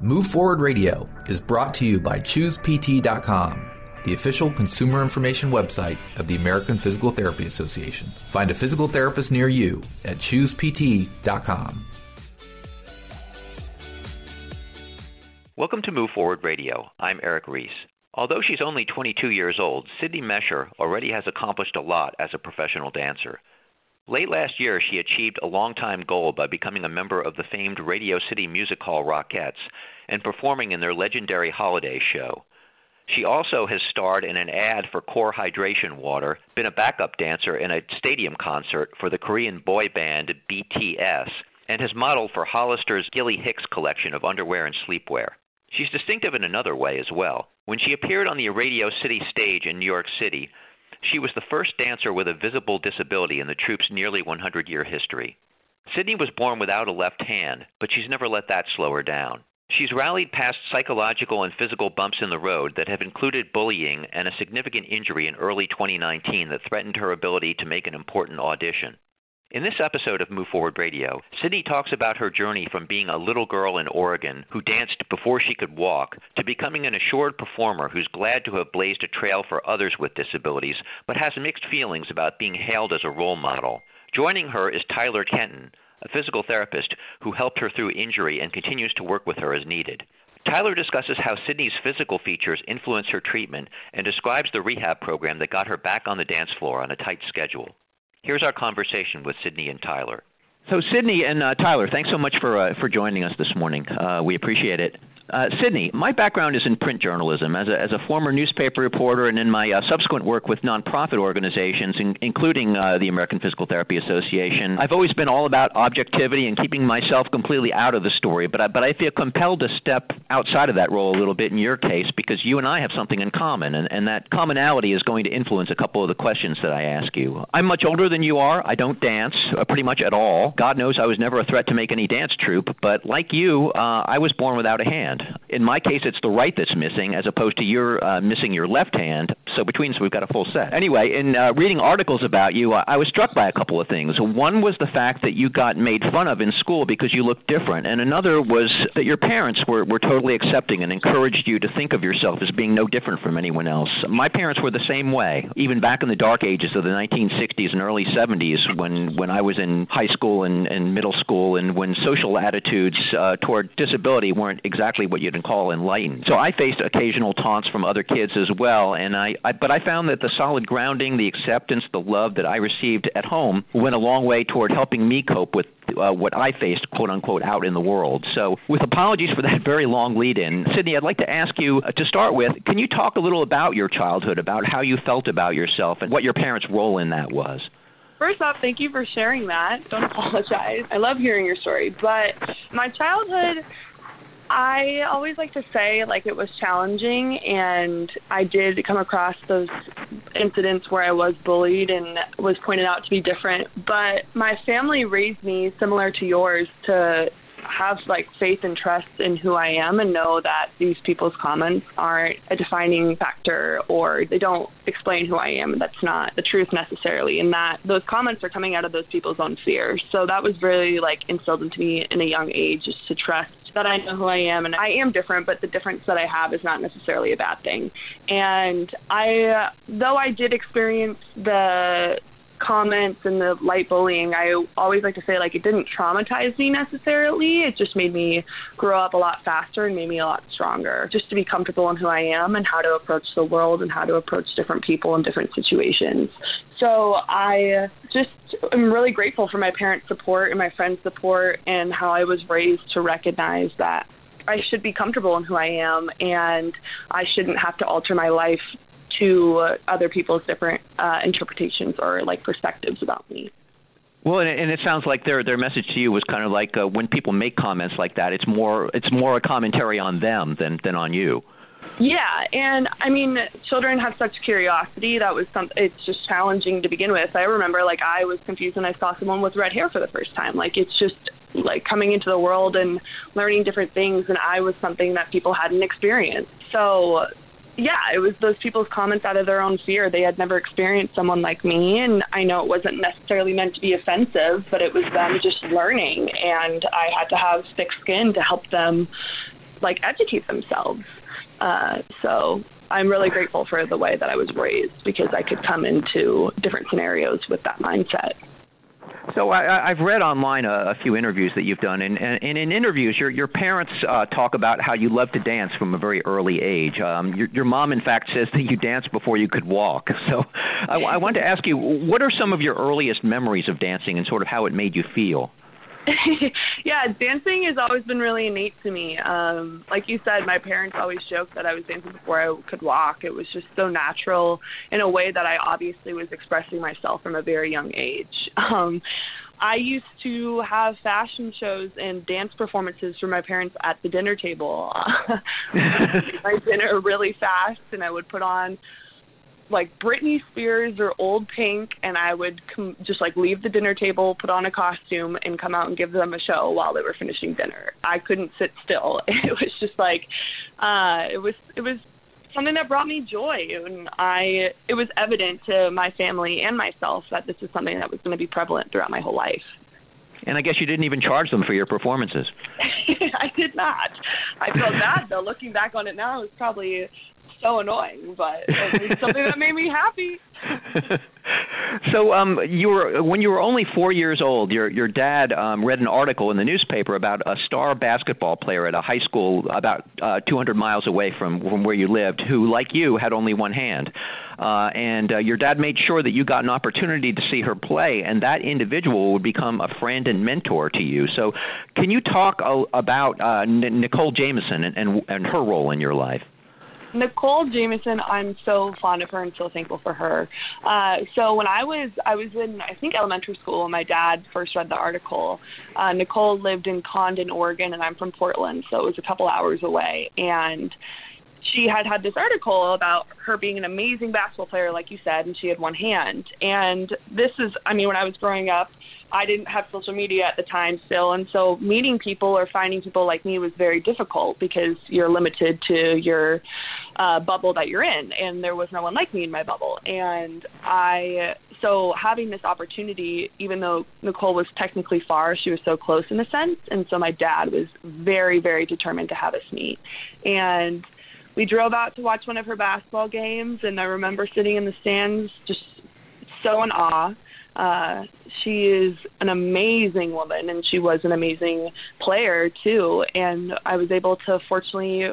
Move Forward Radio is brought to you by ChoosePT.com, the official consumer information website of the American Physical Therapy Association. Find a physical therapist near you at ChoosePT.com. Welcome to Move Forward Radio. I'm Eric Ries. Although she's only 22 years old, Sydney Mesher already has accomplished a lot as a professional dancer. Late last year, she achieved a long-time goal by becoming a member of the famed Radio City Music Hall Rockettes and performing in their legendary holiday show. She also has starred in an ad for Core Hydration Water, been a backup dancer in a stadium concert for the Korean boy band BTS, and has modeled for Hollister's Gilly Hicks collection of underwear and sleepwear. She's distinctive in another way as well. When she appeared on the Radio City stage in New York City, she was the first dancer with a visible disability in the troupe's nearly 100 year history. Sydney was born without a left hand, but she's never let that slow her down. She's rallied past psychological and physical bumps in the road that have included bullying and a significant injury in early 2019 that threatened her ability to make an important audition. In this episode of Move Forward Radio, Sydney talks about her journey from being a little girl in Oregon who danced before she could walk to becoming an assured performer who's glad to have blazed a trail for others with disabilities, but has mixed feelings about being hailed as a role model. Joining her is Tyler Kenton, a physical therapist who helped her through injury and continues to work with her as needed. Tyler discusses how Sydney's physical features influence her treatment and describes the rehab program that got her back on the dance floor on a tight schedule. Here's our conversation with Sydney and Tyler. So, Sydney and uh, Tyler, thanks so much for uh, for joining us this morning. Uh, we appreciate it. Uh, Sydney, my background is in print journalism. As a, as a former newspaper reporter and in my uh, subsequent work with nonprofit organizations, in, including uh, the American Physical Therapy Association, I've always been all about objectivity and keeping myself completely out of the story. But I, but I feel compelled to step outside of that role a little bit in your case because you and I have something in common, and, and that commonality is going to influence a couple of the questions that I ask you. I'm much older than you are. I don't dance uh, pretty much at all. God knows I was never a threat to make any dance troupe, but like you, uh, I was born without a hand hand. In my case, it's the right that's missing, as opposed to your uh, missing your left hand. So between us, we've got a full set. Anyway, in uh, reading articles about you, I was struck by a couple of things. One was the fact that you got made fun of in school because you looked different, and another was that your parents were were totally accepting and encouraged you to think of yourself as being no different from anyone else. My parents were the same way, even back in the dark ages of the 1960s and early 70s, when when I was in high school and, and middle school, and when social attitudes uh, toward disability weren't exactly what you'd call enlightened. So I faced occasional taunts from other kids as well, and I, I but I found that the solid grounding, the acceptance, the love that I received at home went a long way toward helping me cope with uh, what I faced, quote unquote, out in the world. So, with apologies for that very long lead in, Sydney, I'd like to ask you uh, to start with can you talk a little about your childhood, about how you felt about yourself, and what your parents' role in that was? First off, thank you for sharing that. Don't apologize. I love hearing your story. But my childhood I always like to say like it was challenging and I did come across those incidents where I was bullied and was pointed out to be different, but my family raised me similar to yours to have like faith and trust in who I am and know that these people's comments aren't a defining factor or they don't explain who I am. That's not the truth necessarily, and that those comments are coming out of those people's own fears. So that was really like instilled into me in a young age, just to trust that I know who I am and I am different, but the difference that I have is not necessarily a bad thing. And I, though I did experience the comments and the light bullying, I always like to say like it didn't traumatize me necessarily. It just made me grow up a lot faster and made me a lot stronger. Just to be comfortable in who I am and how to approach the world and how to approach different people in different situations. So I just am really grateful for my parents' support and my friends' support and how I was raised to recognize that I should be comfortable in who I am and I shouldn't have to alter my life to other people's different uh, interpretations or like perspectives about me. Well, and, and it sounds like their their message to you was kind of like uh, when people make comments like that, it's more it's more a commentary on them than than on you. Yeah, and I mean, children have such curiosity. That was some. It's just challenging to begin with. I remember, like, I was confused when I saw someone with red hair for the first time. Like, it's just like coming into the world and learning different things, and I was something that people hadn't experienced. So yeah, it was those people's comments out of their own fear. They had never experienced someone like me, and I know it wasn't necessarily meant to be offensive, but it was them just learning, and I had to have thick skin to help them, like, educate themselves. Uh, so I'm really grateful for the way that I was raised because I could come into different scenarios with that mindset. So I, I've read online a, a few interviews that you've done, and, and, and in interviews, your your parents uh, talk about how you love to dance from a very early age. Um, your, your mom, in fact, says that you danced before you could walk. So I, I wanted to ask you, what are some of your earliest memories of dancing, and sort of how it made you feel? yeah, dancing has always been really innate to me. Um, like you said, my parents always joked that I was dancing before I could walk. It was just so natural in a way that I obviously was expressing myself from a very young age. Um, I used to have fashion shows and dance performances for my parents at the dinner table. my dinner really fast, and I would put on like Britney Spears or Old Pink, and I would com- just like leave the dinner table, put on a costume, and come out and give them a show while they were finishing dinner. I couldn't sit still. It was just like, uh, it was it was something that brought me joy, and I it was evident to my family and myself that this is something that was going to be prevalent throughout my whole life. And I guess you didn't even charge them for your performances. I did not. I felt bad though. Looking back on it now, it was probably so annoying, but it was something that made me happy. so um you were when you were only 4 years old your your dad um read an article in the newspaper about a star basketball player at a high school about uh 200 miles away from from where you lived who like you had only one hand. Uh and uh, your dad made sure that you got an opportunity to see her play and that individual would become a friend and mentor to you. So can you talk uh, about N- Nicole Jameson and, and and her role in your life Nicole Jameson, I'm so fond of her and so thankful for her. Uh, so when I was I was in I think elementary school when my dad first read the article. Uh, Nicole lived in Condon, Oregon, and I'm from Portland, so it was a couple hours away. And she had had this article about her being an amazing basketball player, like you said, and she had one hand. And this is, I mean, when I was growing up, I didn't have social media at the time still, and so meeting people or finding people like me was very difficult because you're limited to your uh, bubble that you're in, and there was no one like me in my bubble. And I, so having this opportunity, even though Nicole was technically far, she was so close in a sense, and so my dad was very, very determined to have us meet. And we drove out to watch one of her basketball games, and I remember sitting in the stands just so in awe uh, she is an amazing woman, and she was an amazing player too. And I was able to fortunately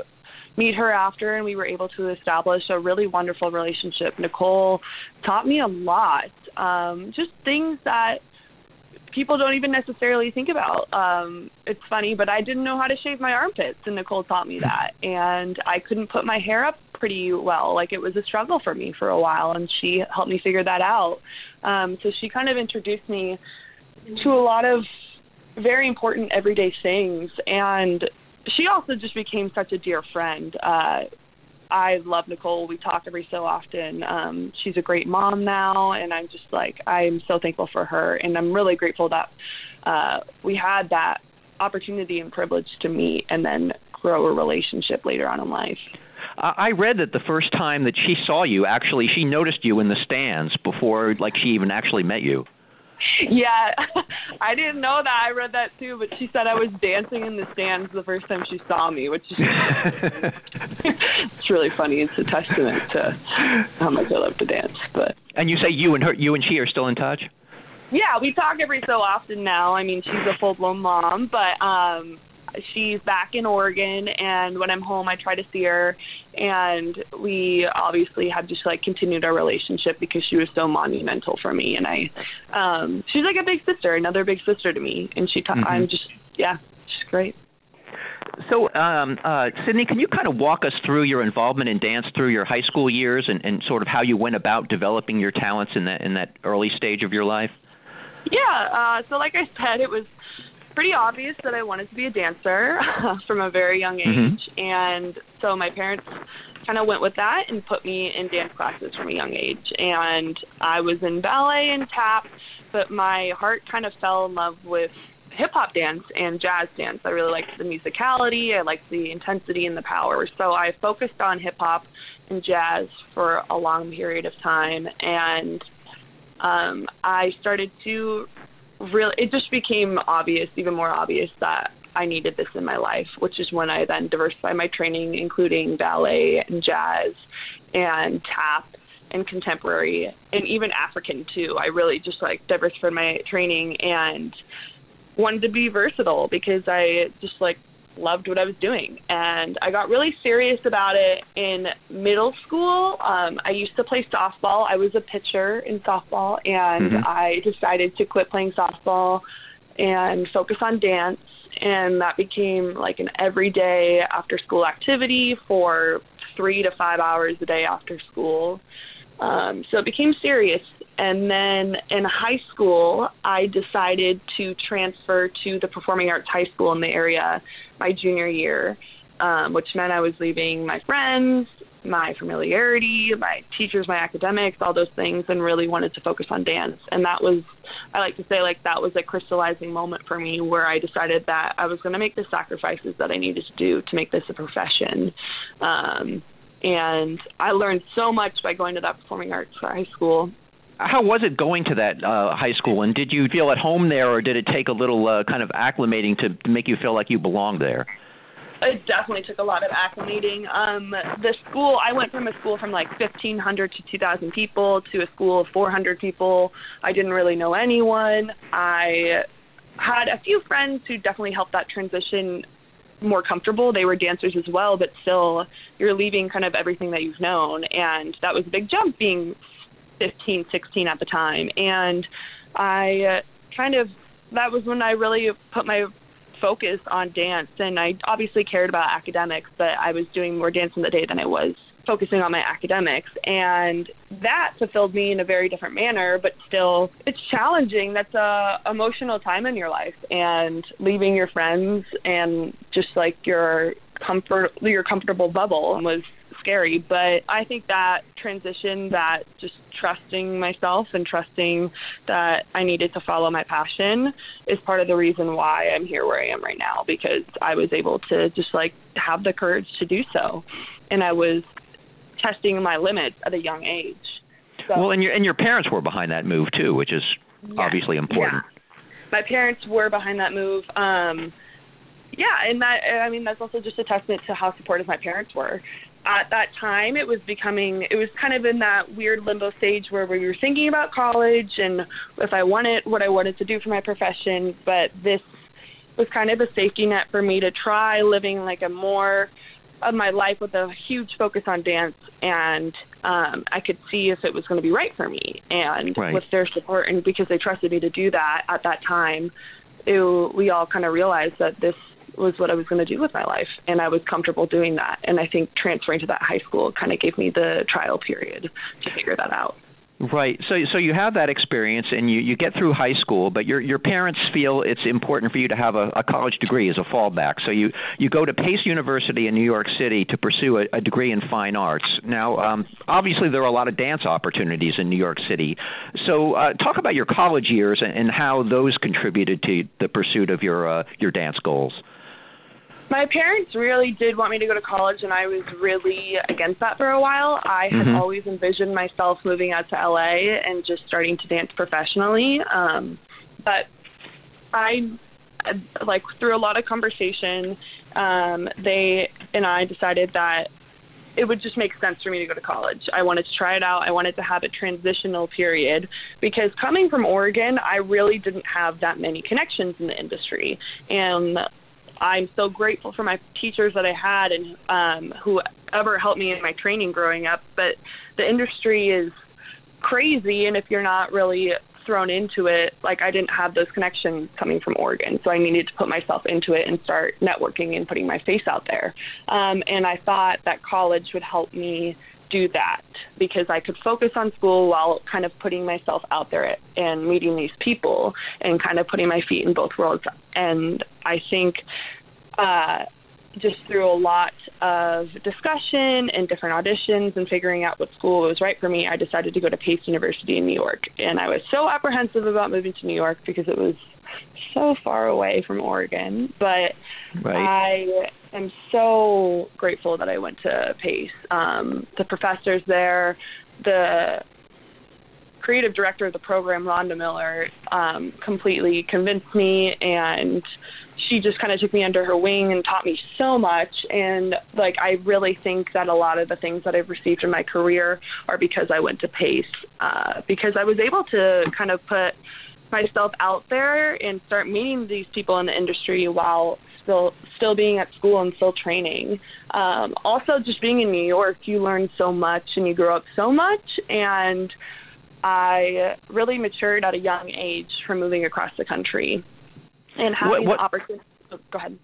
meet her after, and we were able to establish a really wonderful relationship. Nicole taught me a lot, um, just things that people don't even necessarily think about. Um, it's funny, but I didn't know how to shave my armpits, and Nicole taught me that. And I couldn't put my hair up pretty well. Like it was a struggle for me for a while, and she helped me figure that out. Um, so she kind of introduced me to a lot of very important everyday things, and she also just became such a dear friend. Uh, I love Nicole. We talk every so often. Um, she's a great mom now, and I'm just like I'm so thankful for her, and I'm really grateful that uh, we had that opportunity and privilege to meet and then grow a relationship later on in life. I read that the first time that she saw you, actually, she noticed you in the stands before, like, she even actually met you. Yeah, I didn't know that. I read that too, but she said I was dancing in the stands the first time she saw me, which is it's really funny. It's a testament to how much I love to dance. But and you say you and her, you and she are still in touch? Yeah, we talk every so often now. I mean, she's a full blown mom, but um she's back in Oregon, and when I'm home, I try to see her. And we obviously have just like continued our relationship because she was so monumental for me, and I, um, she's like a big sister, another big sister to me, and she, ta- mm-hmm. I'm just, yeah, she's great. So, um, uh, Sydney, can you kind of walk us through your involvement in dance through your high school years and, and sort of how you went about developing your talents in that in that early stage of your life? Yeah. Uh, so, like I said, it was pretty obvious that I wanted to be a dancer from a very young mm-hmm. age, mm-hmm. and so my parents kind of went with that and put me in dance classes from a young age. And I was in ballet and tap, but my heart kind of fell in love with hip hop dance and jazz dance. I really liked the musicality, I liked the intensity and the power. So I focused on hip hop and jazz for a long period of time, and um, I started to really. It just became obvious, even more obvious, that I needed this in my life, which is when I then diversified my training, including ballet and jazz and tap and contemporary and even African too. I really just like diversified my training and wanted to be versatile because I just like loved what I was doing. And I got really serious about it in middle school. Um, I used to play softball. I was a pitcher in softball, and mm-hmm. I decided to quit playing softball and focus on dance. And that became like an everyday after school activity for three to five hours a day after school. Um, so it became serious. And then in high school, I decided to transfer to the Performing Arts High School in the area my junior year, um, which meant I was leaving my friends, my familiarity, my teachers, my academics, all those things, and really wanted to focus on dance. And that was, I like to say, like that was a crystallizing moment for me where I decided that I was going to make the sacrifices that I needed to do to make this a profession. Um, and I learned so much by going to that performing arts high school. How was it going to that uh, high school, and did you feel at home there, or did it take a little uh, kind of acclimating to, make you feel like you belonged there? It definitely took a lot of acclimating. Um, the school, I went from a school from like 1,500 to 2,000 people to a school of 400 people. I didn't really know anyone. I had a few friends who definitely helped that transition more comfortable. They were dancers as well, but still, you're leaving kind of everything that you've known, and that was a big jump being 15, 16 at the time. And I uh, kind of that was when I really put my focus on dance, and I obviously cared about academics, but I was doing more dance in the day than I was focusing on my academics. And that fulfilled me in a very different manner but still it's challenging. That's a emotional time in your life and leaving your friends and just like your comfort your comfortable bubble and was scary but i think that transition that just trusting myself and trusting that i needed to follow my passion is part of the reason why i'm here where i am right now because i was able to just like have the courage to do so and i was testing my limits at a young age. So, well, and your and your parents were behind that move too, which is obviously important. Yeah. My parents were behind that move. Um, yeah, and that I mean that's also just a testament to how supportive my parents were. At that time, it was becoming it was kind of in that weird limbo stage where we were thinking about college and if I wanted what I wanted to do for my profession, but this was kind of a safety net for me to try living like a more of my life with a huge focus on dance and um I could see if it was going to be right for me and right. with their support and because they trusted me to do that at that time it, we all kind of realized that this was what I was going to do with my life and I was comfortable doing that and I think transferring to that high school kind of gave me the trial period to figure that out. Right. So so you have that experience and you, you get through high school, but your your parents feel it's important for you to have a, a college degree as a fallback. So you you go to Pace University in New York City to pursue a, a degree in fine arts. Now, um, obviously there are a lot of dance opportunities in New York City. So uh, talk about your college years and, and how those contributed to the pursuit of your uh, your dance goals. My parents really did want me to go to college, and I was really against that for a while. I had mm-hmm. always envisioned myself moving out to LA and just starting to dance professionally. Um, but I, like, through a lot of conversation, um, they and I decided that it would just make sense for me to go to college. I wanted to try it out. I wanted to have a transitional period because coming from Oregon, I really didn't have that many connections in the industry. And I'm so grateful for my teachers that I had and um, whoever helped me in my training growing up. But the industry is crazy, and if you're not really thrown into it, like I didn't have those connections coming from Oregon, so I needed to put myself into it and start networking and putting my face out there. Um, and I thought that college would help me do that because I could focus on school while kind of putting myself out there and meeting these people and kind of putting my feet in both worlds. And I think uh, just through a lot of discussion and different auditions and figuring out what school was right for me, I decided to go to Pace University in New York. And I was so apprehensive about moving to New York because it was so far away from Oregon. But right. I am so grateful that I went to Pace. Um, the professors there, the creative director of the program, Rhonda Miller, um, completely convinced me and she just kind of took me under her wing and taught me so much and like I really think that a lot of the things that I've received in my career are because I went to Pace uh because I was able to kind of put myself out there and start meeting these people in the industry while still still being at school and still training. Um also just being in New York, you learn so much and you grow up so much and I really matured at a young age from moving across the country and having what, what, the opportunity. Oh, go ahead.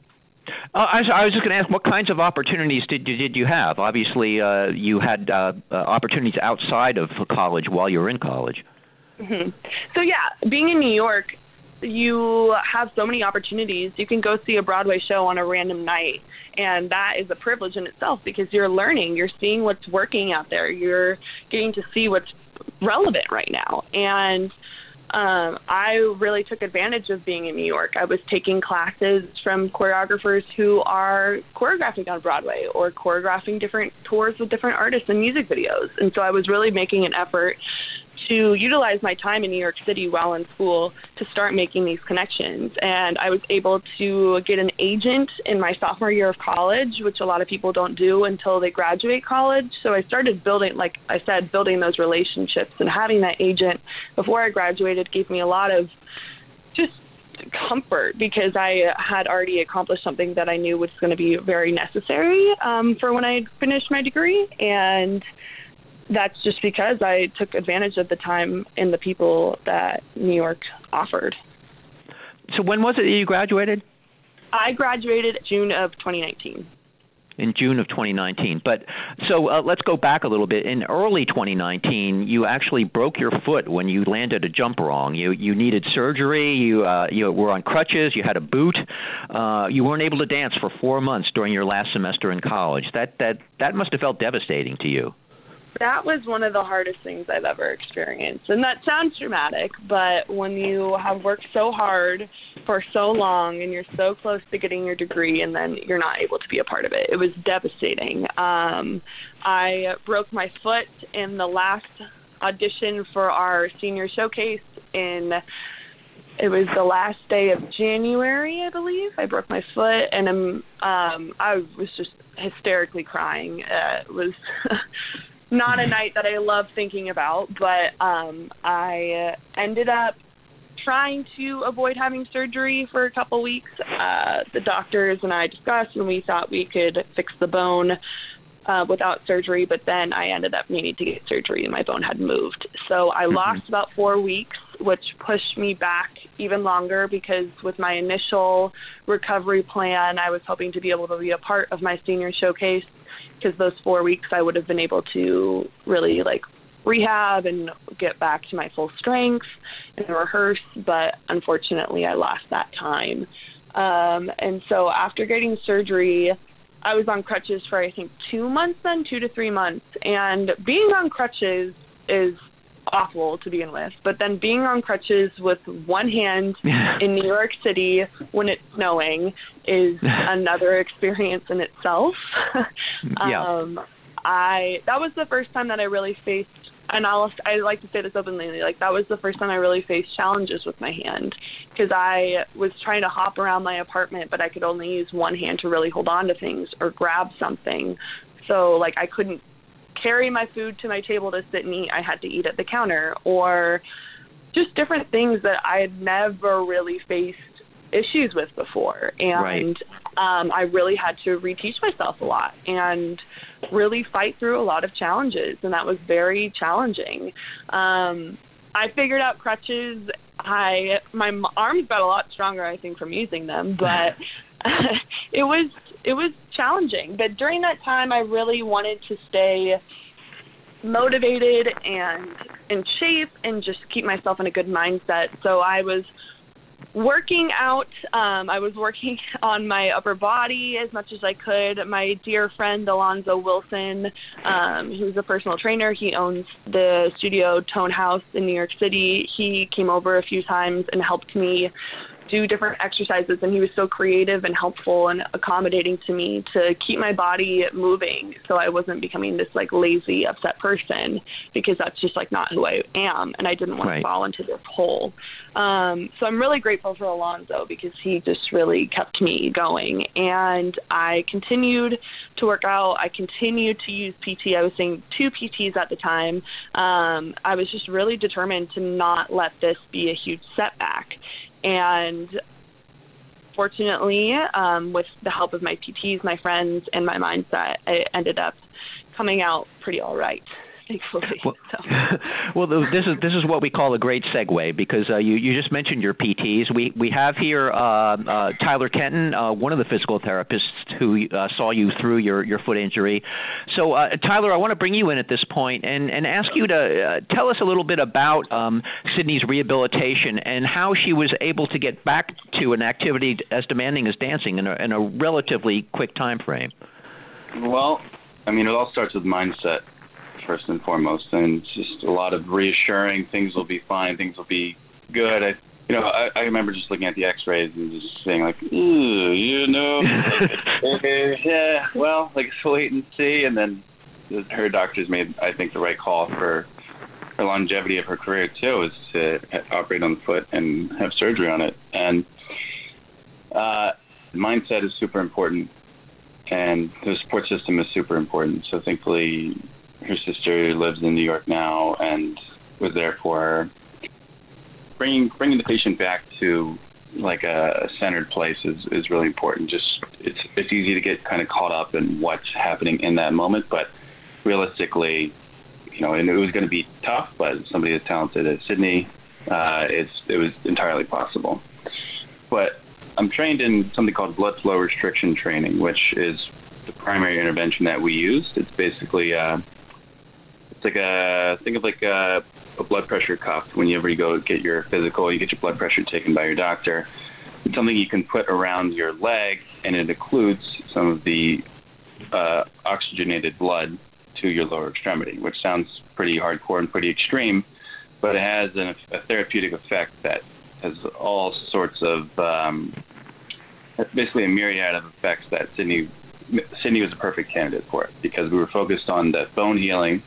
Uh, I, was, I was just going to ask, what kinds of opportunities did you, did you have? Obviously, uh, you had uh, uh, opportunities outside of college while you were in college. Mm-hmm. So yeah, being in New York, you have so many opportunities. You can go see a Broadway show on a random night, and that is a privilege in itself because you're learning, you're seeing what's working out there, you're getting to see what's relevant right now. And um, I really took advantage of being in New York. I was taking classes from choreographers who are choreographing on Broadway or choreographing different tours with different artists and music videos. And so I was really making an effort to utilize my time in New York City while in school to start making these connections. And I was able to get an agent in my sophomore year of college, which a lot of people don't do until they graduate college. So I started building, like I said, building those relationships and having that agent before I graduated gave me a lot of just comfort because I had already accomplished something that I knew was going to be very necessary um, for when I finished my degree. And that's just because I took advantage of the time and the people that New York offered. So when was it that you graduated? I graduated June of 2019 in June of 2019. But so uh, let's go back a little bit. In early 2019, you actually broke your foot when you landed a jump wrong. You you needed surgery. You uh, you were on crutches. You had a boot. Uh, you weren't able to dance for four months during your last semester in college. That that that must have felt devastating to you that was one of the hardest things I've ever experienced. And that sounds dramatic, but when you have worked so hard for so long and you're so close to getting your degree and then you're not able to be a part of it, it was devastating. Um, I broke my foot in the last audition for our senior showcase in it was the last day of January, I believe. I broke my foot and um um I was just hysterically crying. Uh, it was not a night that I love thinking about, but um I ended up trying to avoid having surgery for a couple weeks. Uh the doctors and I discussed and we thought we could fix the bone uh without surgery, but then I ended up needing to get surgery and my bone had moved. So I mm-hmm. lost about 4 weeks, which pushed me back even longer because with my initial recovery plan, I was hoping to be able to be a part of my senior showcase because those four weeks I would have been able to really like rehab and get back to my full strength and rehearse, but unfortunately I lost that time. Um, and so after getting surgery, I was on crutches for I think two months then, two to three months. And being on crutches is awful to begin with. But then being on crutches with one hand in New York City when it's snowing is another experience in itself. yeah. Um I that was the first time that I really faced and I'll I like to say this openly like that was the first time I really faced challenges with my hand because I was trying to hop around my apartment but I could only use one hand to really hold on to things or grab something so like I couldn't carry my food to my table to sit and eat. I had to eat at the counter, or just different things that I had never really faced issues with before. And right. um, I really had to reteach myself a lot and really fight through a lot of challenges, and that was very challenging. Um, I figured out crutches. I my arms got a lot stronger, I think, from using them, but it was it was challenging. But during that time, I really wanted to stay motivated and in shape and just keep myself in a good mindset. So I was working out. Um, I was working on my upper body as much as I could. My dear friend Alonzo Wilson, um, who's a personal trainer, he owns the studio Tone House in New York City. He came over a few times and helped me do different exercises and he was so creative and helpful and accommodating to me to keep my body moving so I wasn't becoming this like lazy upset person because that's just like not who I am and I didn't want right. to fall into this hole. Um so I'm really grateful for Alonzo because he just really kept me going and I continued to work out. I continued to use PT. I was seeing two PTs at the time. Um I was just really determined to not let this be a huge setback and fortunately, um, with the help of my PTs, my friends, and my mindset, I ended up coming out pretty all right thankfully. Well, so. well, this is this is what we call a great segue because uh, you you just mentioned your PTs. We we have here uh, uh, Tyler Kenton, uh, one of the physical therapists who uh, saw you through your your foot injury. So, uh, Tyler, I want to bring you in at this point and and ask you to uh, tell us a little bit about um, Sydney's rehabilitation and how she was able to get back to an activity as demanding as dancing in a, in a relatively quick time frame. Well, I mean, it all starts with mindset first and foremost, and just a lot of reassuring. Things will be fine. Things will be good. I, you know, I, I remember just looking at the X-rays and just saying like, you know, yeah, well, like so wait and see. And then her doctors made, I think, the right call for her longevity of her career too, is to operate on the foot and have surgery on it. And uh, mindset is super important and the support system is super important. So thankfully, her sister lives in New York now and was there for her. Bringing bringing the patient back to like a centered place is is really important. Just it's it's easy to get kind of caught up in what's happening in that moment, but realistically, you know, and it was going to be tough, but somebody as talented as Sydney, uh, it's it was entirely possible. But I'm trained in something called blood flow restriction training, which is the primary intervention that we used. It's basically uh, it's like a think of like a, a blood pressure cuff. Whenever you go get your physical, you get your blood pressure taken by your doctor. It's something you can put around your leg, and it includes some of the uh, oxygenated blood to your lower extremity, which sounds pretty hardcore and pretty extreme, but it has an, a therapeutic effect that has all sorts of um, basically a myriad of effects that Sydney Sydney was a perfect candidate for it because we were focused on the bone healing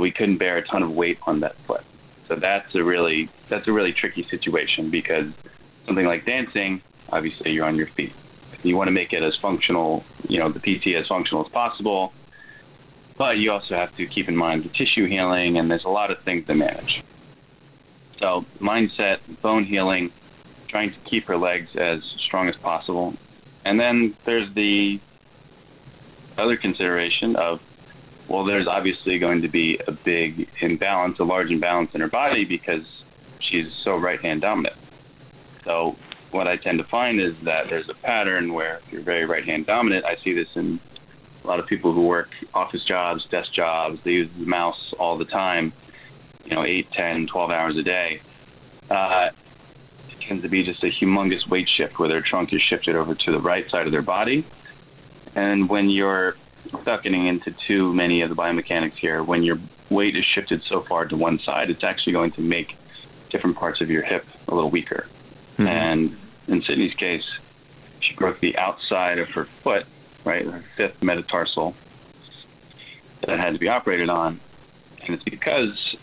but we couldn't bear a ton of weight on that foot. So that's a really that's a really tricky situation because something like dancing, obviously you're on your feet. You want to make it as functional, you know, the PT as functional as possible. But you also have to keep in mind the tissue healing and there's a lot of things to manage. So mindset, bone healing, trying to keep her legs as strong as possible. And then there's the other consideration of well, there's obviously going to be a big imbalance, a large imbalance in her body because she's so right hand dominant. So, what I tend to find is that there's a pattern where if you're very right hand dominant, I see this in a lot of people who work office jobs, desk jobs, they use the mouse all the time, you know, 8, 10, 12 hours a day. Uh, it tends to be just a humongous weight shift where their trunk is shifted over to the right side of their body. And when you're without getting into too many of the biomechanics here, when your weight is shifted so far to one side, it's actually going to make different parts of your hip a little weaker. Mm-hmm. And in Sydney's case, she broke the outside of her foot, right, her fifth metatarsal, that had to be operated on. And it's because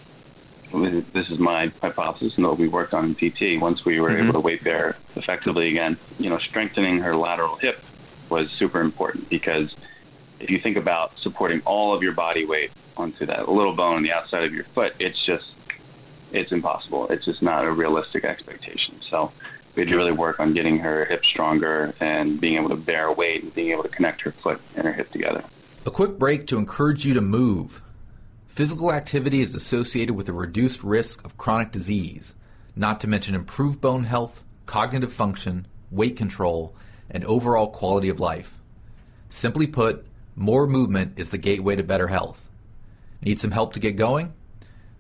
this is my hypothesis and what we worked on in PT. Once we were mm-hmm. able to weight bear effectively again, you know, strengthening her lateral hip was super important because if you think about supporting all of your body weight onto that little bone on the outside of your foot, it's just it's impossible. It's just not a realistic expectation. So we had to really work on getting her hip stronger and being able to bear weight and being able to connect her foot and her hip together. A quick break to encourage you to move. Physical activity is associated with a reduced risk of chronic disease, not to mention improved bone health, cognitive function, weight control, and overall quality of life. Simply put, more movement is the gateway to better health. Need some help to get going?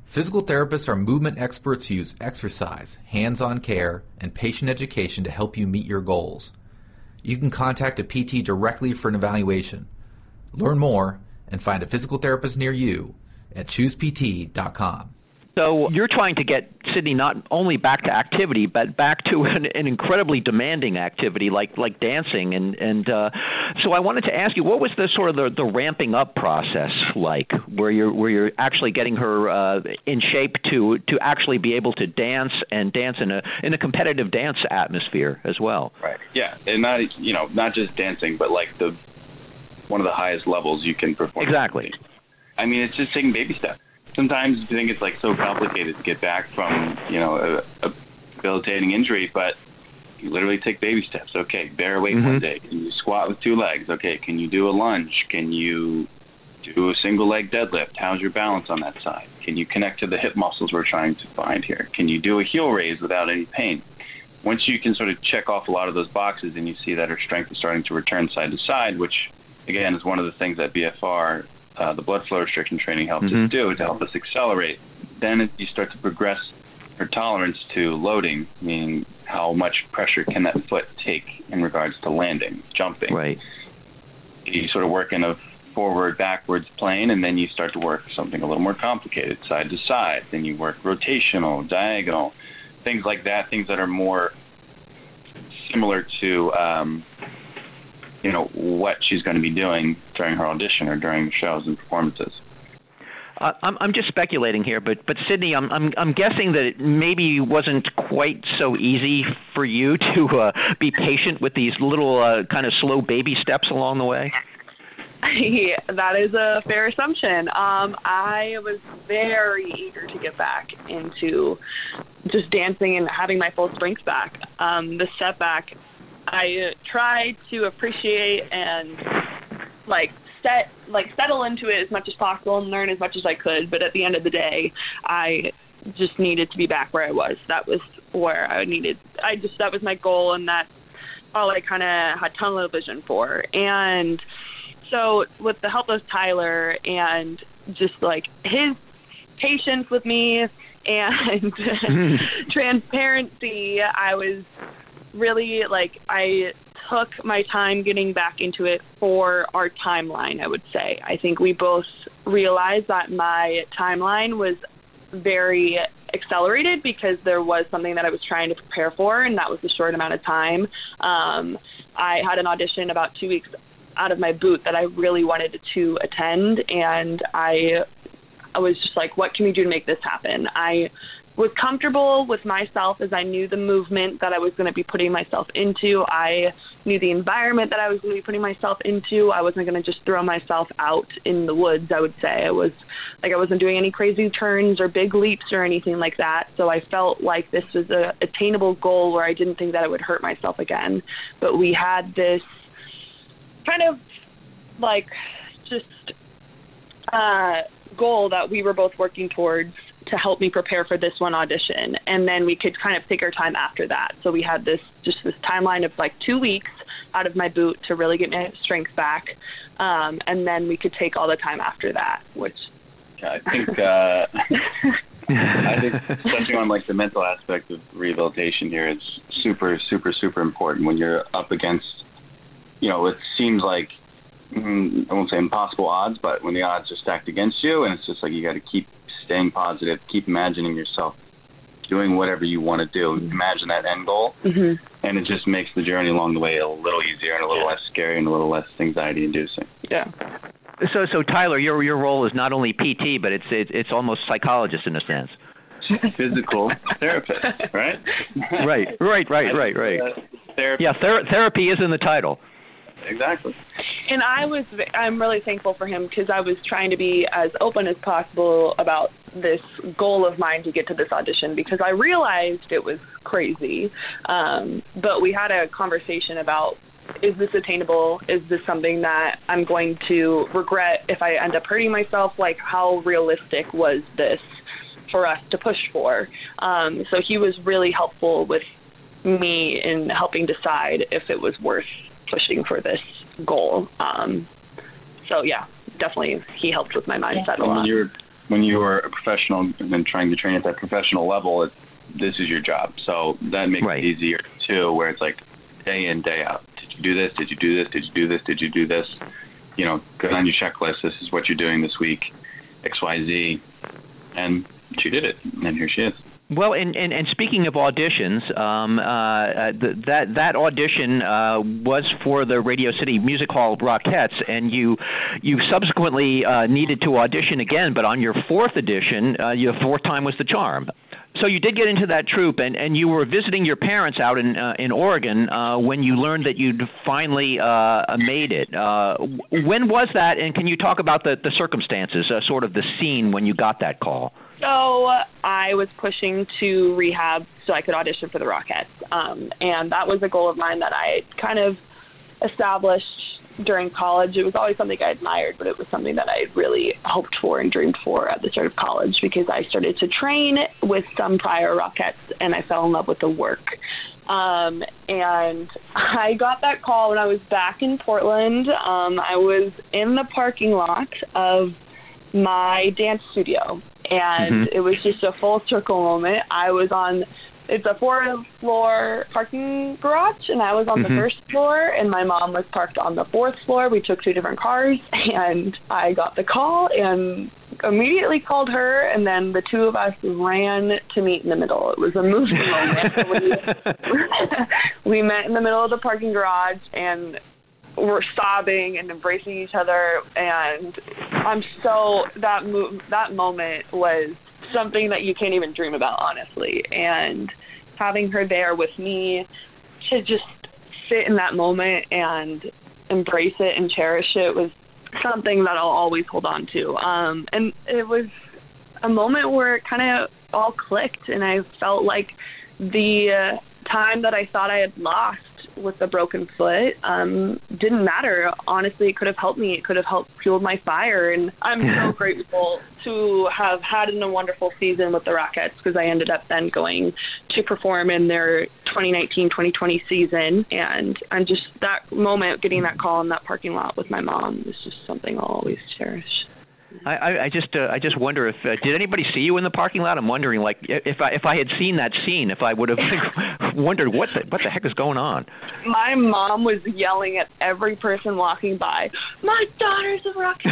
Physical therapists are movement experts who use exercise, hands on care, and patient education to help you meet your goals. You can contact a PT directly for an evaluation. Learn more and find a physical therapist near you at choosept.com. So you're trying to get Sydney not only back to activity, but back to an, an incredibly demanding activity like like dancing. And and uh, so I wanted to ask you, what was the sort of the, the ramping up process like, where you're where you're actually getting her uh, in shape to to actually be able to dance and dance in a in a competitive dance atmosphere as well. Right. Yeah, and not you know not just dancing, but like the one of the highest levels you can perform. Exactly. I mean, it's just taking baby steps sometimes you think it's like so complicated to get back from you know a, a debilitating injury, but you literally take baby steps. Okay, bear weight mm-hmm. one day. Can you squat with two legs? Okay, can you do a lunge? Can you do a single leg deadlift? How's your balance on that side? Can you connect to the hip muscles we're trying to find here? Can you do a heel raise without any pain? Once you can sort of check off a lot of those boxes and you see that her strength is starting to return side to side, which again is one of the things that BFR uh, the blood flow restriction training helps mm-hmm. us do to help us accelerate. Then it, you start to progress your tolerance to loading, meaning how much pressure can that foot take in regards to landing, jumping. Right. You sort of work in a forward backwards plane, and then you start to work something a little more complicated, side to side. Then you work rotational, diagonal, things like that, things that are more similar to um, you know what she's going to be doing during her audition or during shows and performances. Uh, I'm I'm just speculating here, but but Sydney, I'm I'm I'm guessing that it maybe wasn't quite so easy for you to uh, be patient with these little uh, kind of slow baby steps along the way. Yeah, that is a fair assumption. Um, I was very eager to get back into just dancing and having my full strength back. Um, the setback I uh, try to appreciate and like set like settle into it as much as possible and learn as much as I could. But at the end of the day, I just needed to be back where I was. That was where I needed. I just that was my goal, and that's all I kind of had tunnel vision for. And so, with the help of Tyler and just like his patience with me and mm-hmm. transparency, I was really like I took my time getting back into it for our timeline, I would say. I think we both realized that my timeline was very accelerated because there was something that I was trying to prepare for, and that was a short amount of time. Um, I had an audition about two weeks out of my boot that I really wanted to attend, and I I was just like, what can we do to make this happen? I was comfortable with myself as I knew the movement that I was going to be putting myself into. I knew the environment that I was going to be putting myself into. I wasn't going to just throw myself out in the woods, I would say. I was like I wasn't doing any crazy turns or big leaps or anything like that. So I felt like this was a attainable goal where I didn't think that I would hurt myself again. But we had this kind of like just uh goal that we were both working towards to help me prepare for this one audition. And then we could kind of take our time after that. So we had this just this timeline of like two weeks out of my boot to really get my strength back. Um and then we could take all the time after that which i think uh I think touching on like the mental aspect of rehabilitation here is super, super, super important when you're up against, you know, it seems like mm, I won't say impossible odds, but when the odds are stacked against you, and it's just like you got to keep staying positive, keep imagining yourself doing whatever you want to do. Imagine that end goal, mm-hmm. and it just makes the journey along the way a little easier and a little yeah. less scary and a little less anxiety inducing. Yeah. So, so Tyler, your your role is not only PT, but it's it, it's almost psychologist in a sense. Physical therapist, right? right, right, right, right, right. Uh, therapy. Yeah, ther- therapy is in the title. Exactly and I was I'm really thankful for him because I was trying to be as open as possible about this goal of mine to get to this audition because I realized it was crazy. Um, but we had a conversation about is this attainable? Is this something that I'm going to regret if I end up hurting myself? Like how realistic was this for us to push for? Um, so he was really helpful with me in helping decide if it was worth pushing for this goal. Um, so yeah, definitely he helped with my mindset a lot. When you're when you are a professional and then trying to train at that professional level, it, this is your job. So that makes right. it easier too, where it's like day in day out. Did you do this? Did you do this? Did you do this? Did you do this? You know, go on your checklist. This is what you're doing this week, X Y Z, and she did it, and here she is. Well, and, and, and speaking of auditions, um, uh, uh that that audition uh, was for the Radio City Music Hall Rockettes, and you you subsequently uh, needed to audition again, but on your fourth edition, uh, your fourth time was the charm. So you did get into that troupe, and, and you were visiting your parents out in uh, in Oregon when you learned that you'd finally made it. When was that? And can you talk about the the circumstances, sort of the scene when you got that call? So I was pushing to rehab so I could audition for the Rockettes, um, and that was a goal of mine that I kind of established during college. It was always something I admired, but it was something that I really hoped for and dreamed for at the start of college because I started to train with some prior Rockettes and I fell in love with the work. Um, and I got that call when I was back in Portland. Um, I was in the parking lot of my dance studio and mm-hmm. it was just a full circle moment. I was on it's a four floor parking garage and I was on mm-hmm. the first floor and my mom was parked on the fourth floor. We took two different cars and I got the call and immediately called her and then the two of us ran to meet in the middle. It was a moving moment. we, we met in the middle of the parking garage and we're sobbing and embracing each other and I'm so that mo- that moment was something that you can't even dream about honestly. And having her there with me to just sit in that moment and embrace it and cherish it was something that I'll always hold on to. Um and it was a moment where it kind of all clicked and I felt like the uh, time that I thought I had lost with a broken foot um, didn't matter. Honestly, it could have helped me. It could have helped fuel my fire. And I'm so grateful to have had a wonderful season with the Rockettes because I ended up then going to perform in their 2019-2020 season. And I'm just that moment, getting that call in that parking lot with my mom is just something I'll always cherish. I, I just uh, I just wonder if uh, did anybody see you in the parking lot? I'm wondering like if I if I had seen that scene, if I would have wondered what the what the heck is going on. My mom was yelling at every person walking by. My daughter's a rock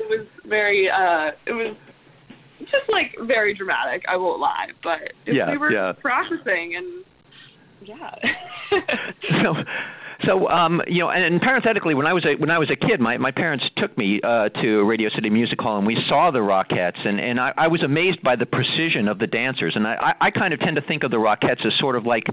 it was very uh it was just like very dramatic. I won't lie, but yeah, we were yeah. processing and yeah. so so, um, you know, and, and parenthetically, when I was a, when I was a kid, my my parents took me uh, to Radio City Music Hall, and we saw the Rockettes, and and I, I was amazed by the precision of the dancers, and I I kind of tend to think of the Rockettes as sort of like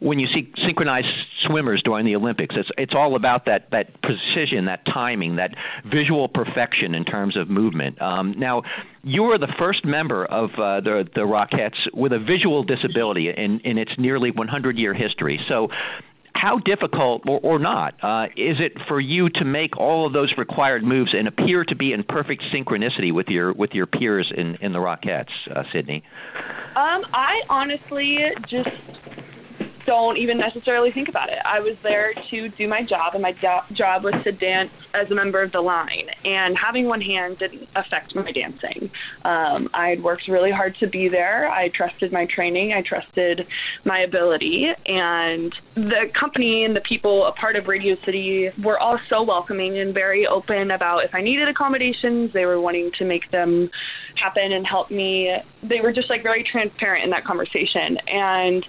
when you see synchronized swimmers during the Olympics. It's it's all about that that precision, that timing, that visual perfection in terms of movement. Um, now, you were the first member of uh, the the Rockettes with a visual disability in in its nearly 100 year history. So how difficult or, or not uh, is it for you to make all of those required moves and appear to be in perfect synchronicity with your with your peers in in the Rockettes, uh, Sydney? Um, I honestly just don't even necessarily think about it. I was there to do my job, and my do- job was to dance as a member of the line. And having one hand didn't affect my dancing. Um, I'd worked really hard to be there. I trusted my training. I trusted my ability. And the company and the people a part of Radio City were all so welcoming and very open about if I needed accommodations, they were wanting to make them happen and help me. They were just like very transparent in that conversation. And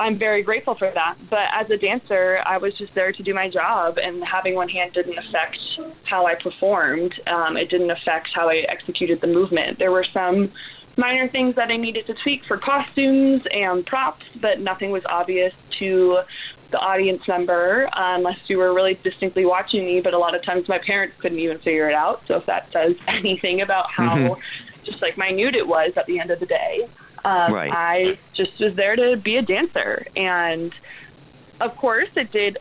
I'm very grateful for that. But as a dancer, I was just there to do my job, and having one hand didn't affect how I performed. Um, it didn't affect how I executed the movement. There were some minor things that I needed to tweak for costumes and props, but nothing was obvious to the audience member uh, unless you were really distinctly watching me. But a lot of times my parents couldn't even figure it out. So if that says anything about how mm-hmm. just like minute it was at the end of the day. Um, right. I just was there to be a dancer, and of course, it did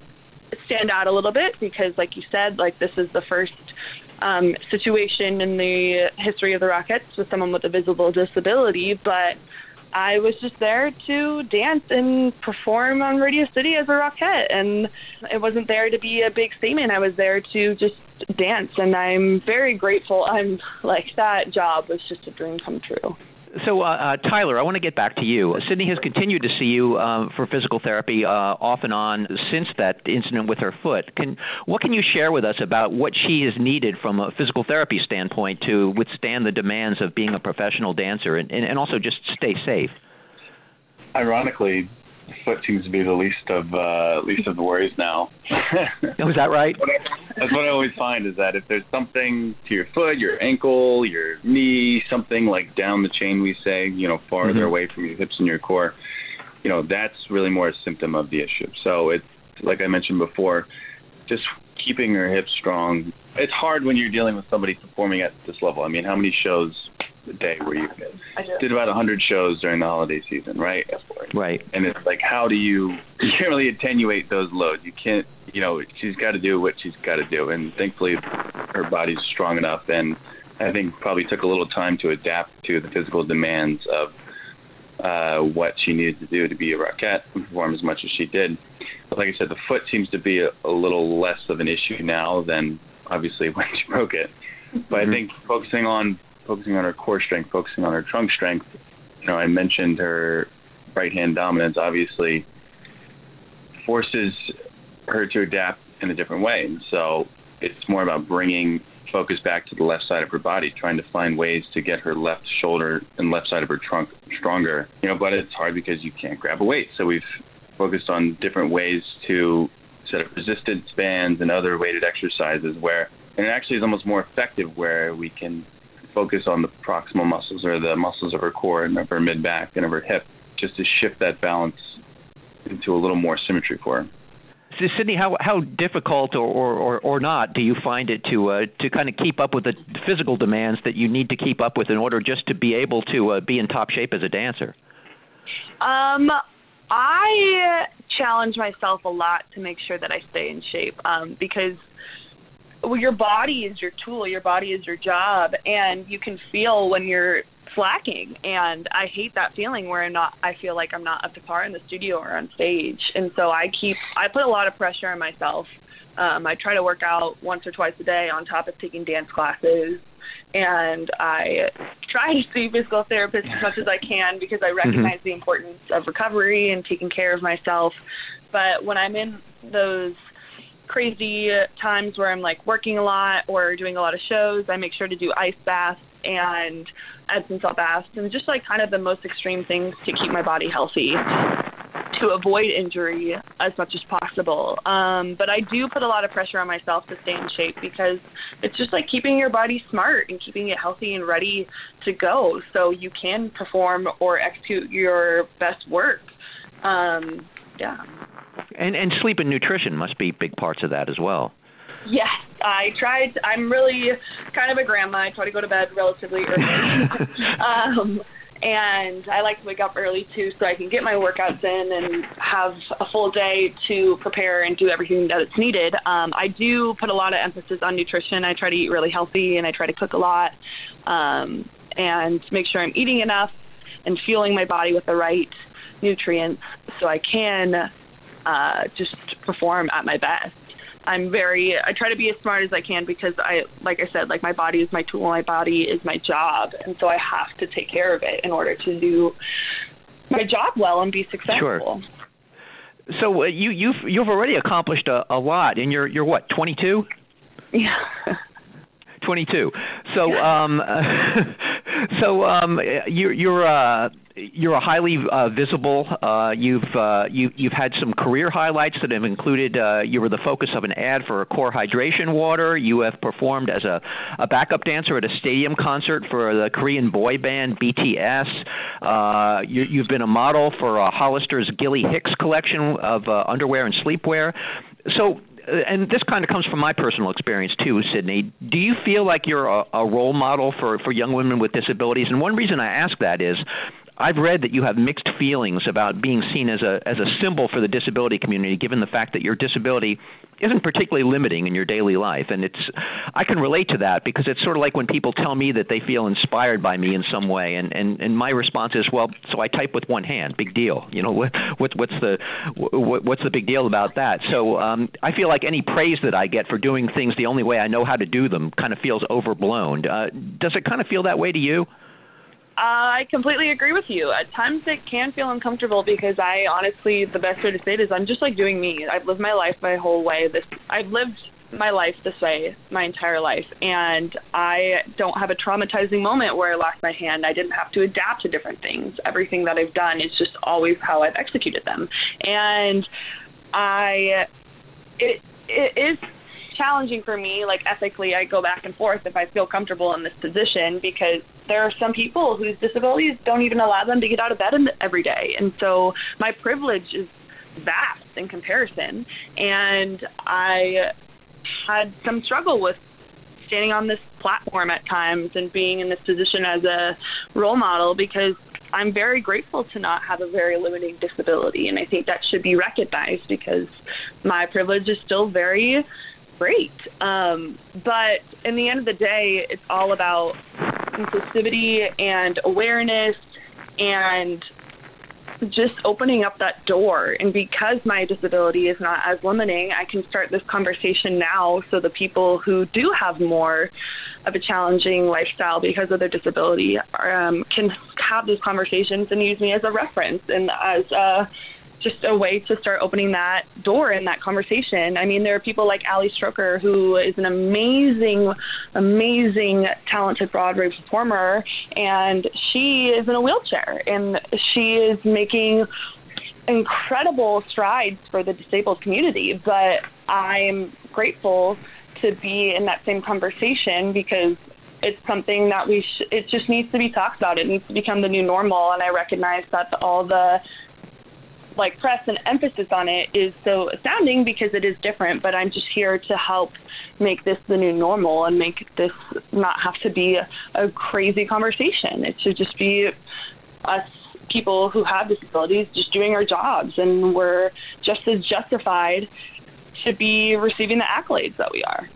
stand out a little bit because, like you said, like this is the first um, situation in the history of the Rockettes with someone with a visible disability, but I was just there to dance and perform on Radio City as a Rockette, and it wasn't there to be a big statement. I was there to just dance, and I'm very grateful. I'm like that job was just a dream come true. So, uh, uh, Tyler, I want to get back to you. Sydney has continued to see you uh, for physical therapy uh, off and on since that incident with her foot. Can what can you share with us about what she has needed from a physical therapy standpoint to withstand the demands of being a professional dancer and, and, and also just stay safe? Ironically, foot seems to be the least of uh, least of the worries now. oh, is that right? That's what I always find is that if there's something to your foot, your ankle, your knee, something like down the chain, we say, you know, farther mm-hmm. away from your hips and your core, you know, that's really more a symptom of the issue. So it's like I mentioned before, just keeping your hips strong. It's hard when you're dealing with somebody performing at this level. I mean, how many shows a day where you did about 100 shows during the holiday season, right? Right. And it's like, how do you you can't really attenuate those loads? You can't, you know, she's got to do what she's got to do, and thankfully, her body's strong enough, and I think probably took a little time to adapt to the physical demands of uh, what she needed to do to be a Rockette and perform as much as she did. But like I said, the foot seems to be a, a little less of an issue now than obviously when she broke it. But mm-hmm. I think focusing on focusing on her core strength, focusing on her trunk strength. You know, I mentioned her right hand dominance obviously forces her to adapt in a different way. And so it's more about bringing focus back to the left side of her body, trying to find ways to get her left shoulder and left side of her trunk stronger. You know, but it's hard because you can't grab a weight. So we've focused on different ways to set up resistance bands and other weighted exercises where and it actually is almost more effective where we can focus on the proximal muscles or the muscles of her core and of her mid back and of her hip just to shift that balance into a little more symmetry for her. So Sydney, how how difficult or, or, or not do you find it to uh, to kind of keep up with the physical demands that you need to keep up with in order just to be able to uh, be in top shape as a dancer? Um, I challenge myself a lot to make sure that I stay in shape um, because well, your body is your tool, your body is your job, and you can feel when you're slacking. And I hate that feeling where I'm not. I feel like I'm not up to par in the studio or on stage, and so I keep. I put a lot of pressure on myself. Um, I try to work out once or twice a day on top of taking dance classes, and I try to see physical therapists as much as I can because I mm-hmm. recognize mm-hmm. the importance of recovery and taking care of myself. But when I'm in those crazy times where I'm like working a lot or doing a lot of shows, I make sure to do ice baths and Epsom salt baths and just like kind of the most extreme things to keep my body healthy to avoid injury as much as possible. Um, but I do put a lot of pressure on myself to stay in shape because it's just like keeping your body smart and keeping it healthy and ready to go so you can perform or execute your best work. Um, yeah. And and sleep and nutrition must be big parts of that as well. Yes, I tried. I'm really kind of a grandma. I try to go to bed relatively early. um, and I like to wake up early too, so I can get my workouts in and have a full day to prepare and do everything that it's needed. Um, I do put a lot of emphasis on nutrition. I try to eat really healthy, and I try to cook a lot, um, and make sure I'm eating enough and fueling my body with the right nutrients, so I can uh, just perform at my best. I'm very I try to be as smart as I can because I like I said like my body is my tool my body is my job and so I have to take care of it in order to do my job well and be successful. Sure. So uh, you you've you've already accomplished a, a lot and you're you're what 22? Yeah. 22. So um so um you're you're uh you're a highly uh, visible. Uh, you've uh, you, you've had some career highlights that have included uh, you were the focus of an ad for a core hydration water. You have performed as a, a backup dancer at a stadium concert for the Korean boy band BTS. Uh, you, you've been a model for uh, Hollister's Gilly Hicks collection of uh, underwear and sleepwear. So and this kind of comes from my personal experience too, Sydney. Do you feel like you're a, a role model for, for young women with disabilities? And one reason I ask that is I've read that you have mixed feelings about being seen as a as a symbol for the disability community, given the fact that your disability isn't particularly limiting in your daily life. And it's I can relate to that because it's sort of like when people tell me that they feel inspired by me in some way, and and and my response is, well, so I type with one hand. Big deal. You know what, what what's the what, what's the big deal about that? So um, I feel like any praise that I get for doing things the only way I know how to do them kind of feels overblown. Uh, does it kind of feel that way to you? Uh, I completely agree with you. At times it can feel uncomfortable because I honestly, the best way to say it is I'm just like doing me. I've lived my life my whole way. This I've lived my life this way my entire life and I don't have a traumatizing moment where I lost my hand. I didn't have to adapt to different things. Everything that I've done is just always how I've executed them. And I it it is challenging for me like ethically I go back and forth if I feel comfortable in this position because there are some people whose disabilities don't even allow them to get out of bed every day. And so my privilege is vast in comparison. And I had some struggle with standing on this platform at times and being in this position as a role model because I'm very grateful to not have a very limiting disability, and I think that should be recognized because my privilege is still very great. Um, but in the end of the day, it's all about inclusivity and awareness and just opening up that door. And because my disability is not as limiting, I can start this conversation now so the people who do have more of a challenging lifestyle because of their disability um, can have those conversations and use me as a reference and as a just a way to start opening that door in that conversation. I mean, there are people like Ali Stroker, who is an amazing, amazing, talented Broadway performer, and she is in a wheelchair, and she is making incredible strides for the disabled community. But I'm grateful to be in that same conversation because it's something that we sh- it just needs to be talked about. It needs to become the new normal, and I recognize that all the like press and emphasis on it is so astounding because it is different. But I'm just here to help make this the new normal and make this not have to be a, a crazy conversation. It should just be us people who have disabilities just doing our jobs, and we're just as justified to be receiving the accolades that we are.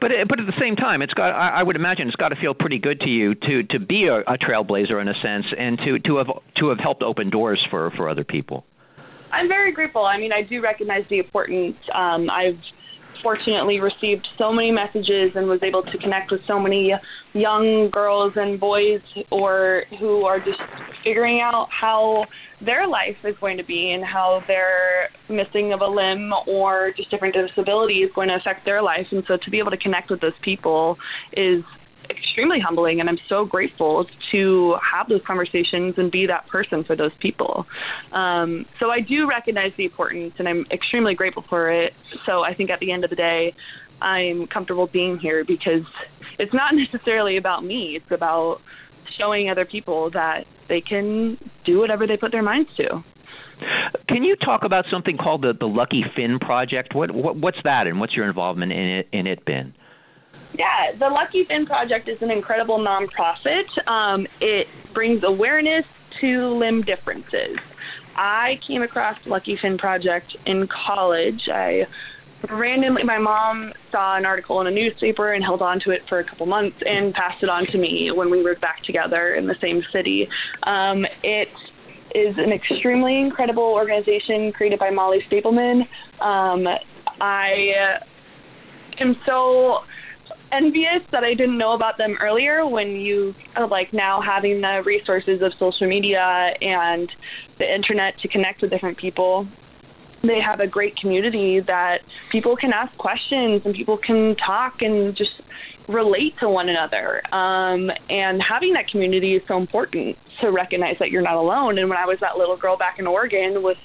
But uh, but at the same time, it's got I, I would imagine it's got to feel pretty good to you to to be a, a trailblazer in a sense, and to to have to have helped open doors for for other people. I'm very grateful. I mean, I do recognize the importance. Um, I've fortunately received so many messages and was able to connect with so many young girls and boys or who are just figuring out how their life is going to be and how their missing of a limb or just different disability is going to affect their life and so to be able to connect with those people is extremely humbling and I'm so grateful to have those conversations and be that person for those people. Um, so I do recognize the importance and I'm extremely grateful for it. So I think at the end of the day, I'm comfortable being here because it's not necessarily about me. It's about showing other people that they can do whatever they put their minds to. Can you talk about something called the the Lucky Fin Project? What, what what's that, and what's your involvement in it in it been? Yeah, the Lucky Fin Project is an incredible nonprofit. Um, it brings awareness to limb differences. I came across Lucky Fin Project in college. I randomly, my mom saw an article in a newspaper and held on to it for a couple months and passed it on to me when we were back together in the same city. Um, it is an extremely incredible organization created by Molly Stapelman. Um, I am so envious that I didn't know about them earlier when you are like now having the resources of social media and the internet to connect with different people. They have a great community that people can ask questions and people can talk and just relate to one another. Um, and having that community is so important to recognize that you're not alone. And when I was that little girl back in Oregon with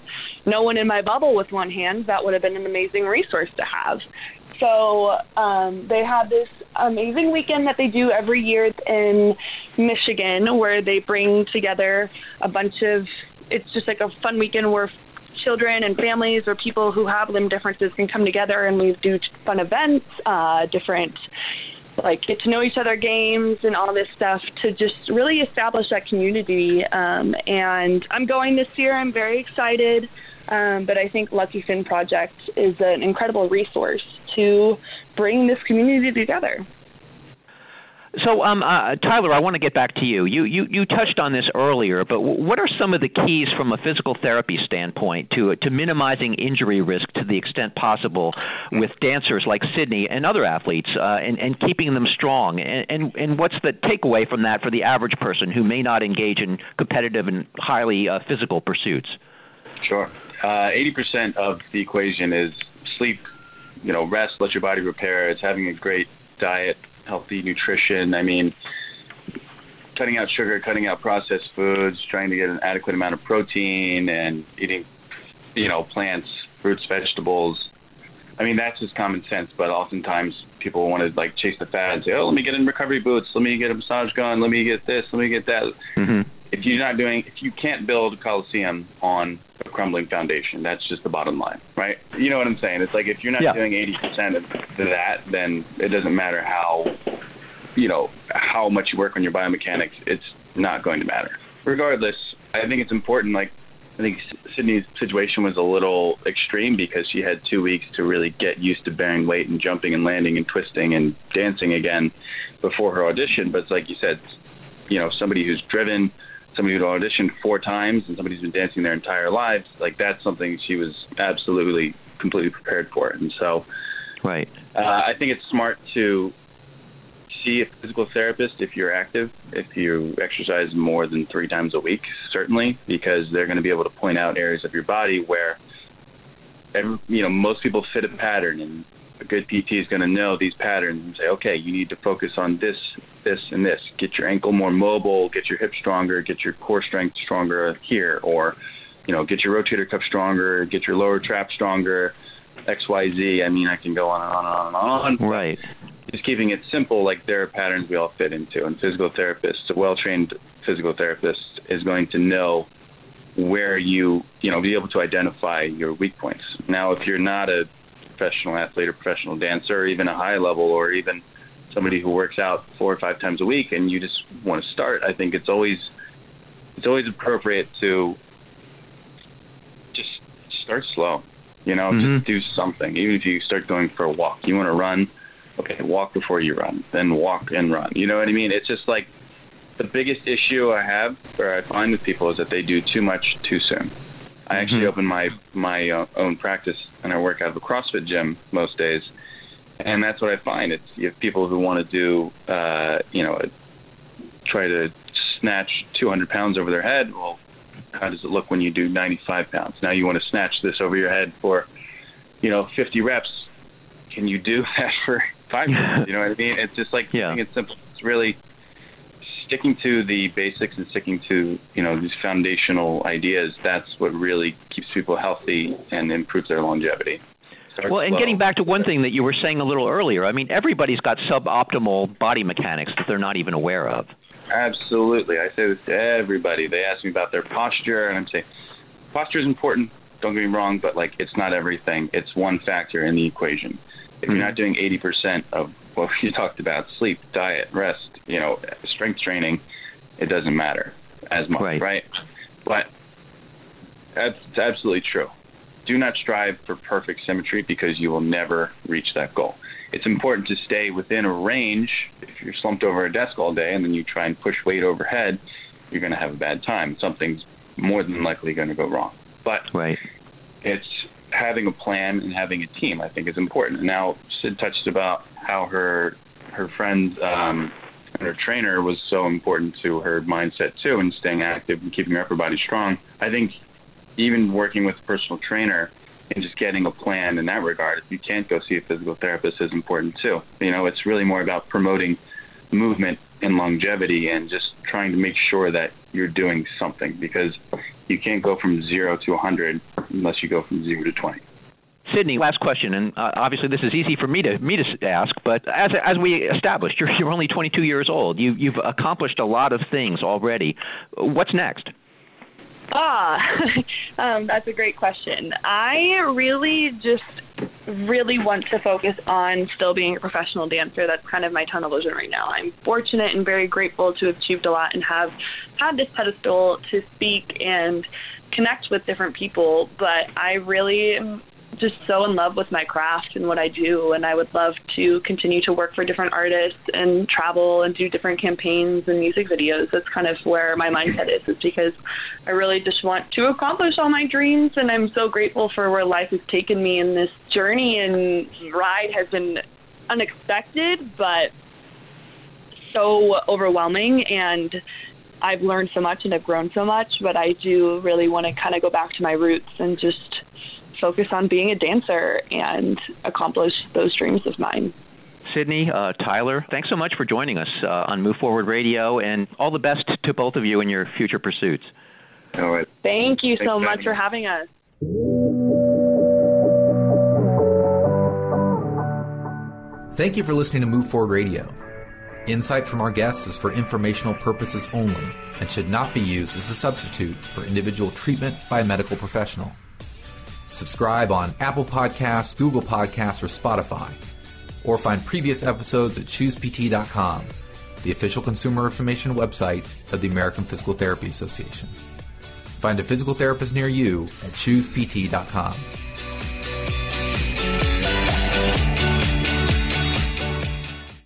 no one in my bubble with one hand, that would have been an amazing resource to have. So um, they have this amazing weekend that they do every year in Michigan where they bring together a bunch of, it's just like a fun weekend where children and families or people who have limb differences can come together and we do fun events, uh, different like get to know each other games and all this stuff to just really establish that community. Um, and I'm going this year. I'm very excited. Um, but I think Lucky Fin Project is an incredible resource to bring this community together. So, um, uh, Tyler, I want to get back to you. You you you touched on this earlier, but what are some of the keys from a physical therapy standpoint to to minimizing injury risk to the extent possible with dancers like Sydney and other athletes, uh, and and keeping them strong? And, and and what's the takeaway from that for the average person who may not engage in competitive and highly uh, physical pursuits? Sure. Uh, eighty percent of the equation is sleep. You know, rest, let your body repair. It's having a great diet healthy nutrition. I mean, cutting out sugar, cutting out processed foods, trying to get an adequate amount of protein, and eating, you know, plants, fruits, vegetables. I mean, that's just common sense, but oftentimes people want to like chase the fad and say, "Oh, let me get in recovery boots, let me get a massage gun, let me get this, let me get that." Mm-hmm. If you're not doing, if you can't build a coliseum on a crumbling foundation, that's just the bottom line, right? You know what I'm saying? It's like if you're not yeah. doing 80% of that, then it doesn't matter how, you know, how much you work on your biomechanics. It's not going to matter. Regardless, I think it's important. Like I think Sydney's situation was a little extreme because she had two weeks to really get used to bearing weight and jumping and landing and twisting and dancing again before her audition. But it's like you said, you know, somebody who's driven somebody who auditioned four times and somebody who's been dancing their entire lives, like that's something she was absolutely completely prepared for. And so, right, uh, I think it's smart to see a physical therapist if you're active, if you exercise more than three times a week, certainly, because they're going to be able to point out areas of your body where, every, you know, most people fit a pattern and a good PT is going to know these patterns and say, okay, you need to focus on this, this, and this. Get your ankle more mobile, get your hip stronger, get your core strength stronger here, or, you know, get your rotator cuff stronger, get your lower trap stronger, X, Y, Z. I mean, I can go on and on and on and on. Right. Just keeping it simple, like there are patterns we all fit into, and physical therapists, a well-trained physical therapist, is going to know where you, you know, be able to identify your weak points. Now, if you're not a professional athlete or professional dancer, or even a high level, or even somebody who works out four or five times a week, and you just want to start, I think it's always it's always appropriate to just start slow. You know, mm-hmm. just do something. Even if you start going for a walk, you want to run, okay, walk before you run, then walk and run. You know what I mean? It's just like the biggest issue I have, or I find with people, is that they do too much too soon. I actually Mhm. open my my uh, own practice and I work out of a CrossFit gym most days, and that's what I find. It's you have people who want to do, uh, you know, try to snatch 200 pounds over their head. Well, how does it look when you do 95 pounds? Now you want to snatch this over your head for, you know, 50 reps. Can you do that for five minutes? You know what I mean? It's just like Yeah. keeping it simple. It's really sticking to the basics and sticking to you know these foundational ideas. That's what really keeps people healthy and improves their longevity. Start Well, and slow. getting back to one thing that you were saying a little earlier, I mean, everybody's got suboptimal body mechanics that they're not even aware of. Absolutely. I say this to everybody. They ask me about their posture, and I'm saying posture is important. Don't get me wrong, but like it's not everything. It's one factor in the equation. If you're hmm. not doing 80% of what you talked about, sleep, diet, rest, you know, strength training, it doesn't matter as much, Right. But that's absolutely true. Do not strive for perfect symmetry because you will never reach that goal. It's important to stay within a range. If you're slumped over a desk all day and then you try and push weight overhead, you're going to have a bad time. Something's more than likely going to go wrong. But Right. it's having a plan and having a team. I think is important. Now, Sid touched about how her her friend um, and her trainer was so important to her mindset too, and staying active and keeping her upper body strong. I think even working with a personal trainer and just getting a plan in that regard. If you can't go see a physical therapist, is important too. You know, it's really more about promoting movement and longevity and just trying to make sure that you're doing something because you can't go from zero to 100 unless you go from zero to 20. Sydney, last question, and uh, obviously this is easy for me to me to ask, but as as we established, you're you're only 22 years old. You you've accomplished a lot of things already. What's next? Ah, um, that's a great question. I really just really want to focus on still being a professional dancer. That's kind of my tunnel vision right now. I'm fortunate and very grateful to have achieved a lot and have had this pedestal to speak and connect with different people, but I really am just so in love with my craft and what I do, and I would love to continue to work for different artists and travel and do different campaigns and music videos. That's kind of where my mindset is, is because I really just want to accomplish all my dreams, and I'm so grateful for where life has taken me. in this journey and ride has been unexpected, but so overwhelming and I've learned so much and I've grown so much, but I do really want to kind of go back to my roots and just focus on being a dancer and accomplish those dreams of mine. Sydney, uh, Tyler, thanks so much for joining us uh, on Move Forward Radio, and all the best to both of you in your future pursuits. All right. Thank you Thanks so much for having us. Thank you for listening to Move Forward Radio. Insight from our guests is for informational purposes only and should not be used as a substitute for individual treatment by a medical professional. Subscribe on Apple Podcasts, Google Podcasts, or Spotify, or find previous episodes at choosept.com, the official consumer information website of the American Physical Therapy Association. Find a physical therapist near you at choosept.com.